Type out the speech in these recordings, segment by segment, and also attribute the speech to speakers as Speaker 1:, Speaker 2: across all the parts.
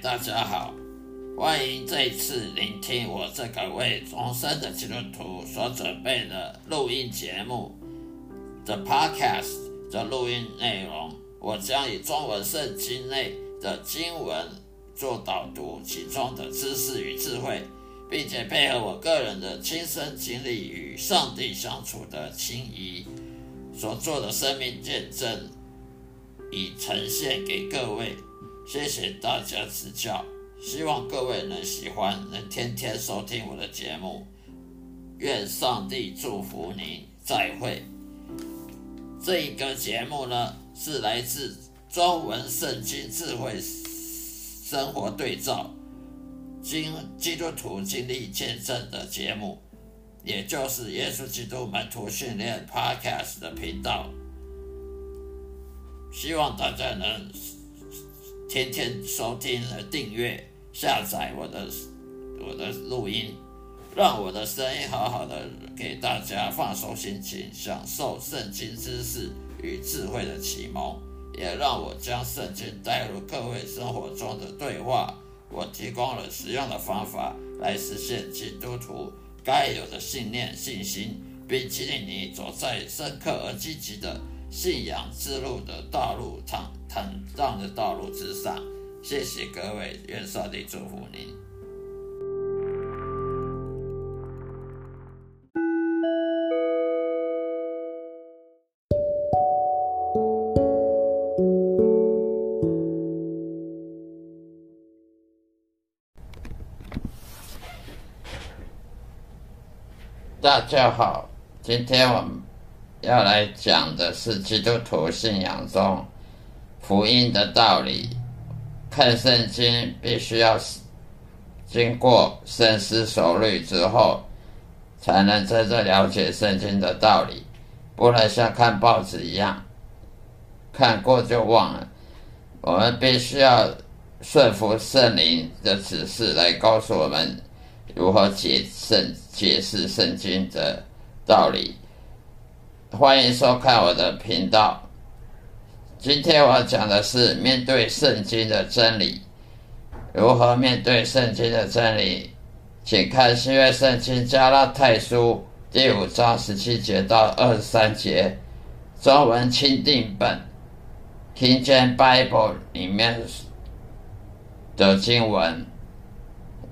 Speaker 1: 大家好，欢迎这次聆听我这个为重生的基督徒所准备的录音节目，The Podcast 的录音内容。我将以中文圣经内的经文做导读，其中的知识与智慧，并且配合我个人的亲身经历与上帝相处的情谊所做的生命见证，以呈现给各位。谢谢大家指教，希望各位能喜欢，能天天收听我的节目。愿上帝祝福您，再会。这一个节目呢，是来自中文圣经智慧生活对照，经基督徒经历见证的节目，也就是耶稣基督门徒训练 Podcast 的频道。希望大家能。天天收听和订阅、下载我的我的录音，让我的声音好好的给大家放松心情，享受圣经知识与智慧的启蒙，也让我将圣经带入各位生活中的对话。我提供了实用的方法来实现基督徒该有的信念、信心，并激励你走在深刻而积极的。信仰之路的道路，坦坦荡的道路之上。谢谢各位，愿上帝祝福您。大家好，今天我们。要来讲的是基督徒信仰中福音的道理。看圣经必须要经过深思熟虑之后，才能真正了解圣经的道理，不能像看报纸一样看过就忘了。我们必须要顺服圣灵的指示，来告诉我们如何解圣解释圣经的道理。欢迎收看我的频道。今天我要讲的是面对圣经的真理，如何面对圣经的真理？请看新约圣经加拉太书第五章十七节到二十三节，中文钦定本 （King James Bible） 里面的经文。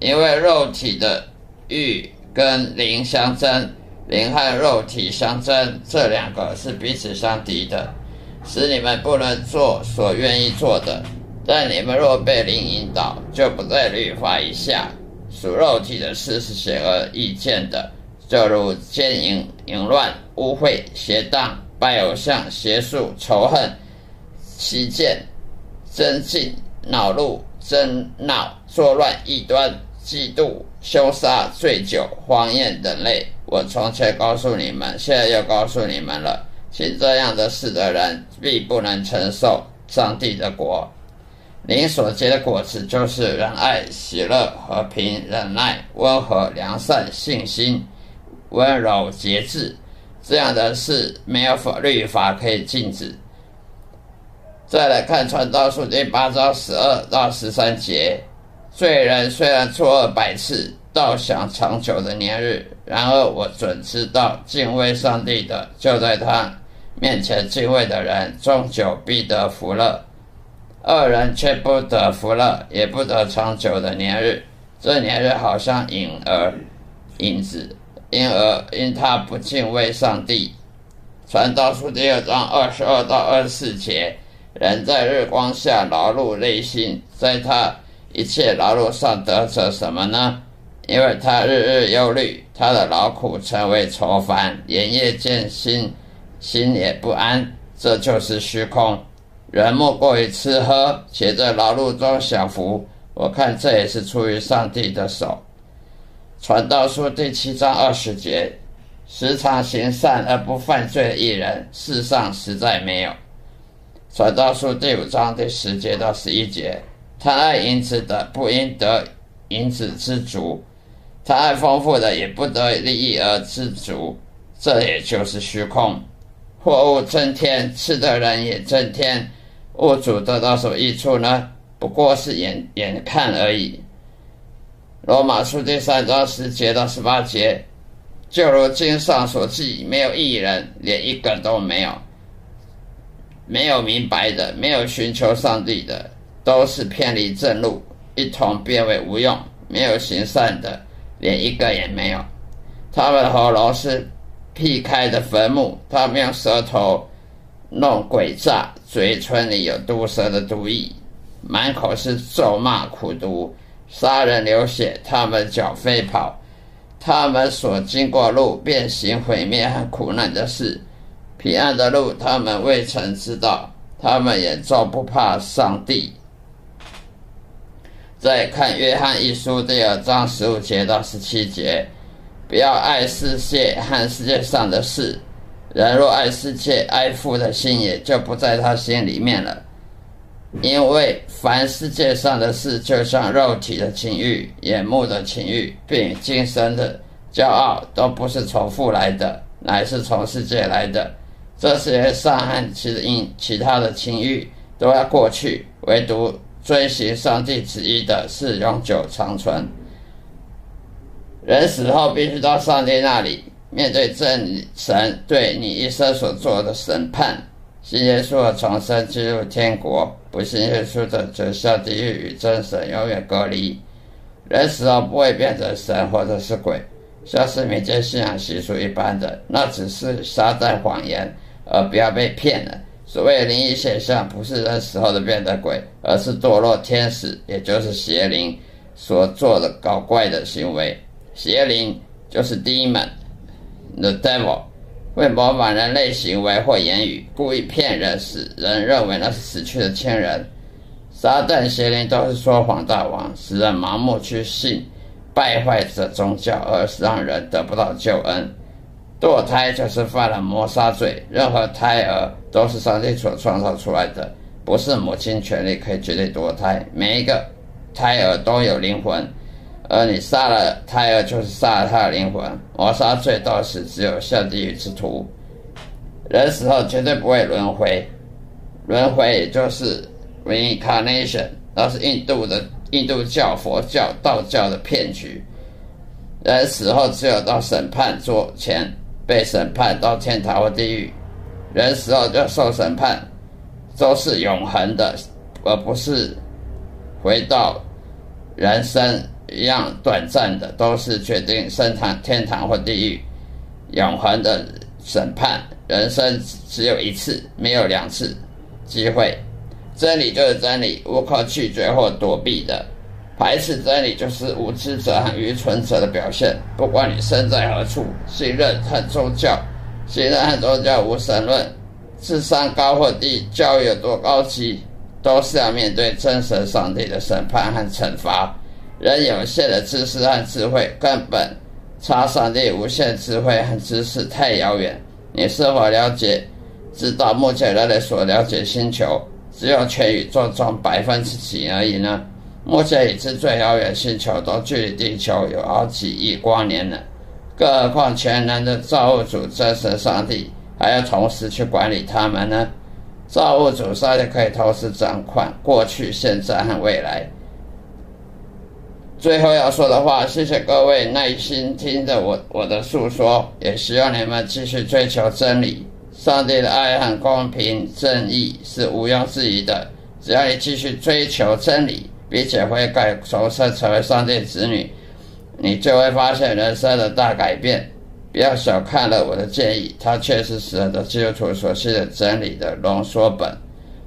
Speaker 1: 因为肉体的欲跟灵相争。灵和肉体相争，这两个是彼此相敌的，使你们不能做所愿意做的。但你们若被灵引导，就不在律法以下。属肉体的事是显而易见的，就如奸淫、淫乱、污秽、邪荡、拜偶像、邪术、仇恨、欺见、争竞、恼怒、争闹、作乱、异端、嫉妒、凶杀、醉酒、荒宴等类。我从前告诉你们，现在又告诉你们了。行这样的事的人，必不能承受上帝的国。您所结的果子，就是仁爱、喜乐、和平、忍耐、温和、良善、信心、温柔、节制。这样的事，没有法律法可以禁止。再来看传道书第八章十二到十三节：罪人虽然错恶百次。到享长久的年日，然而我准知道敬畏上帝的，就在他面前敬畏的人，终久必得福乐；二人却不得福乐，也不得长久的年日。这年日好像影儿、影子，因而因他不敬畏上帝。传道书第二章二十二到二十四节：人在日光下劳碌内心，在他一切劳碌上得着什么呢？因为他日日忧虑，他的劳苦成为愁烦，连夜见心，心也不安。这就是虚空。人莫过于吃喝，且在劳碌中享福。我看这也是出于上帝的手。传道书第七章二十节：时常行善而不犯罪的艺人，世上实在没有。传道书第五章第十节到十一节：贪爱银子的，不应得银子之足。贪爱丰富的也不得利益而知足，这也就是虚空。货物增添，吃的人也增添，物主得到什么益处呢？不过是眼眼看而已。罗马书第三章十节到十八节，就如经上所记，没有一人，连一个都没有，没有明白的，没有寻求上帝的，都是偏离正路，一同变为无用。没有行善的，连一个也没有。他们的喉咙是劈开的坟墓，他们用舌头弄诡诈，嘴唇里有毒蛇的毒液，满口是咒骂苦毒。杀人流血，他们脚飞跑，他们所经过路变形毁灭和苦难的事，平安的路他们未曾知道，他们也终不怕上帝。再看约翰一书第二章十五节到十七节，不要爱世界和世界上的事，人若爱世界，爱父的心也就不在他心里面了。因为凡世界上的事，就像肉体的情欲、眼目的情欲，并今生的骄傲，都不是从父来的，乃是从世界来的。这些善和其因其他的情欲都要过去，唯独遵行上帝旨意的是永久长存。人死后必须到上帝那里，面对真神对你一生所做的审判。信耶稣的重生进入天国，不信耶稣的则下地狱与真神永远隔离。人死后不会变成神或者是鬼，像是民间信仰习俗一般的，那只是撒旦谎言，而不要被骗了。所谓灵异现象，不是人死后的变得鬼，而是堕落天使，也就是邪灵所做的搞怪的行为。邪灵就是 demon，the devil。会模仿人类行为或言语，故意骗人，使人认为那是死去的亲人。撒旦邪灵都是说谎大王，使人盲目去信，败坏者宗教，而是让人得不到救恩。堕胎就是犯了谋杀罪。任何胎儿都是上帝所创造出来的，不是母亲权利可以决定堕胎。每一个胎儿都有灵魂。而你杀了胎儿，就是杀了他的灵魂。谋杀罪到死，只有下地狱之徒。人死后绝对不会轮回，轮回也就是 reincarnation，那是印度的印度教、佛教、道教的骗局。人死后只有到审判桌前被审判到天堂或地狱，人死后就受审判，都是永恒的，而不是回到人生。一样短暂的，都是决定升堂天堂或地狱，永恒的审判。人生只有一次，没有两次机会。真理就是真理，无可拒绝或躲避的。排斥真理就是无知者和愚蠢者的表现。不管你身在何处，信任和宗教，信任和宗教无神论，智商高或低，教育有多高级，都是要面对真神上帝的审判和惩罚。人有限的知识和智慧，根本差上帝无限智慧和知识太遥远。你是否了解？知道目前人类所了解星球，只有全宇宙中百分之几而已呢？目前已知最遥远星球都距离地球有好几亿光年了，更何况全能的造物主真神上帝还要同时去管理他们呢？造物主上帝可以同时掌管过去、现在和未来。最后要说的话，谢谢各位耐心听着我我的诉说，也希望你们继续追求真理。上帝的爱和公平正义是毋庸置疑的。只要你继续追求真理，并且悔改重生成为上帝子女，你就会发现人生的大改变。不要小看了我的建议，它确实是很多基督徒所需的真理的浓缩本，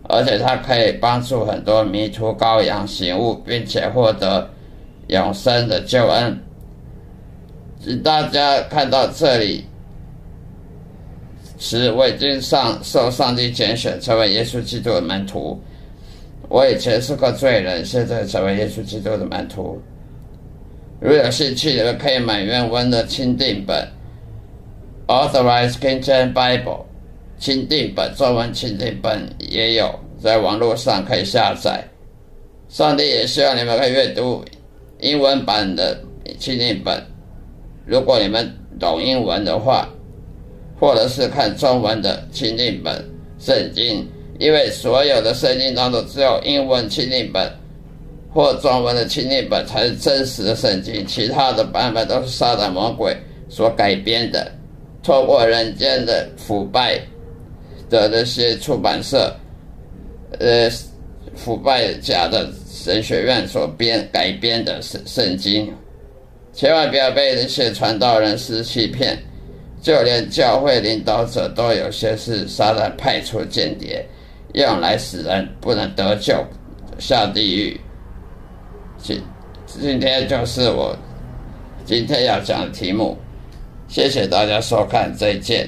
Speaker 1: 而且它可以帮助很多迷途羔羊醒悟，并且获得。永生的救恩，大家看到这里，是我已经上受上帝拣选，成为耶稣基督的门徒。我以前是个罪人，现在成为耶稣基督的门徒。如有兴趣，你们可以买原文的钦定本《Authorized King James Bible》钦定本，中文钦定本也有，在网络上可以下载。上帝也希望你们可以阅读。英文版的钦定本，如果你们懂英文的话，或者是看中文的钦定本圣经，因为所有的圣经当中只有英文纪念本或中文的清译本才是真实的圣经，其他的版本都是撒旦魔鬼所改编的，透过人间的腐败的那些出版社，呃，腐败假的神学院所编改编的圣圣经，千万不要被那些传道人士欺骗，就连教会领导者都有些是撒旦派出间谍，用来使人不能得救，下地狱。今今天就是我今天要讲的题目，谢谢大家收看，再见。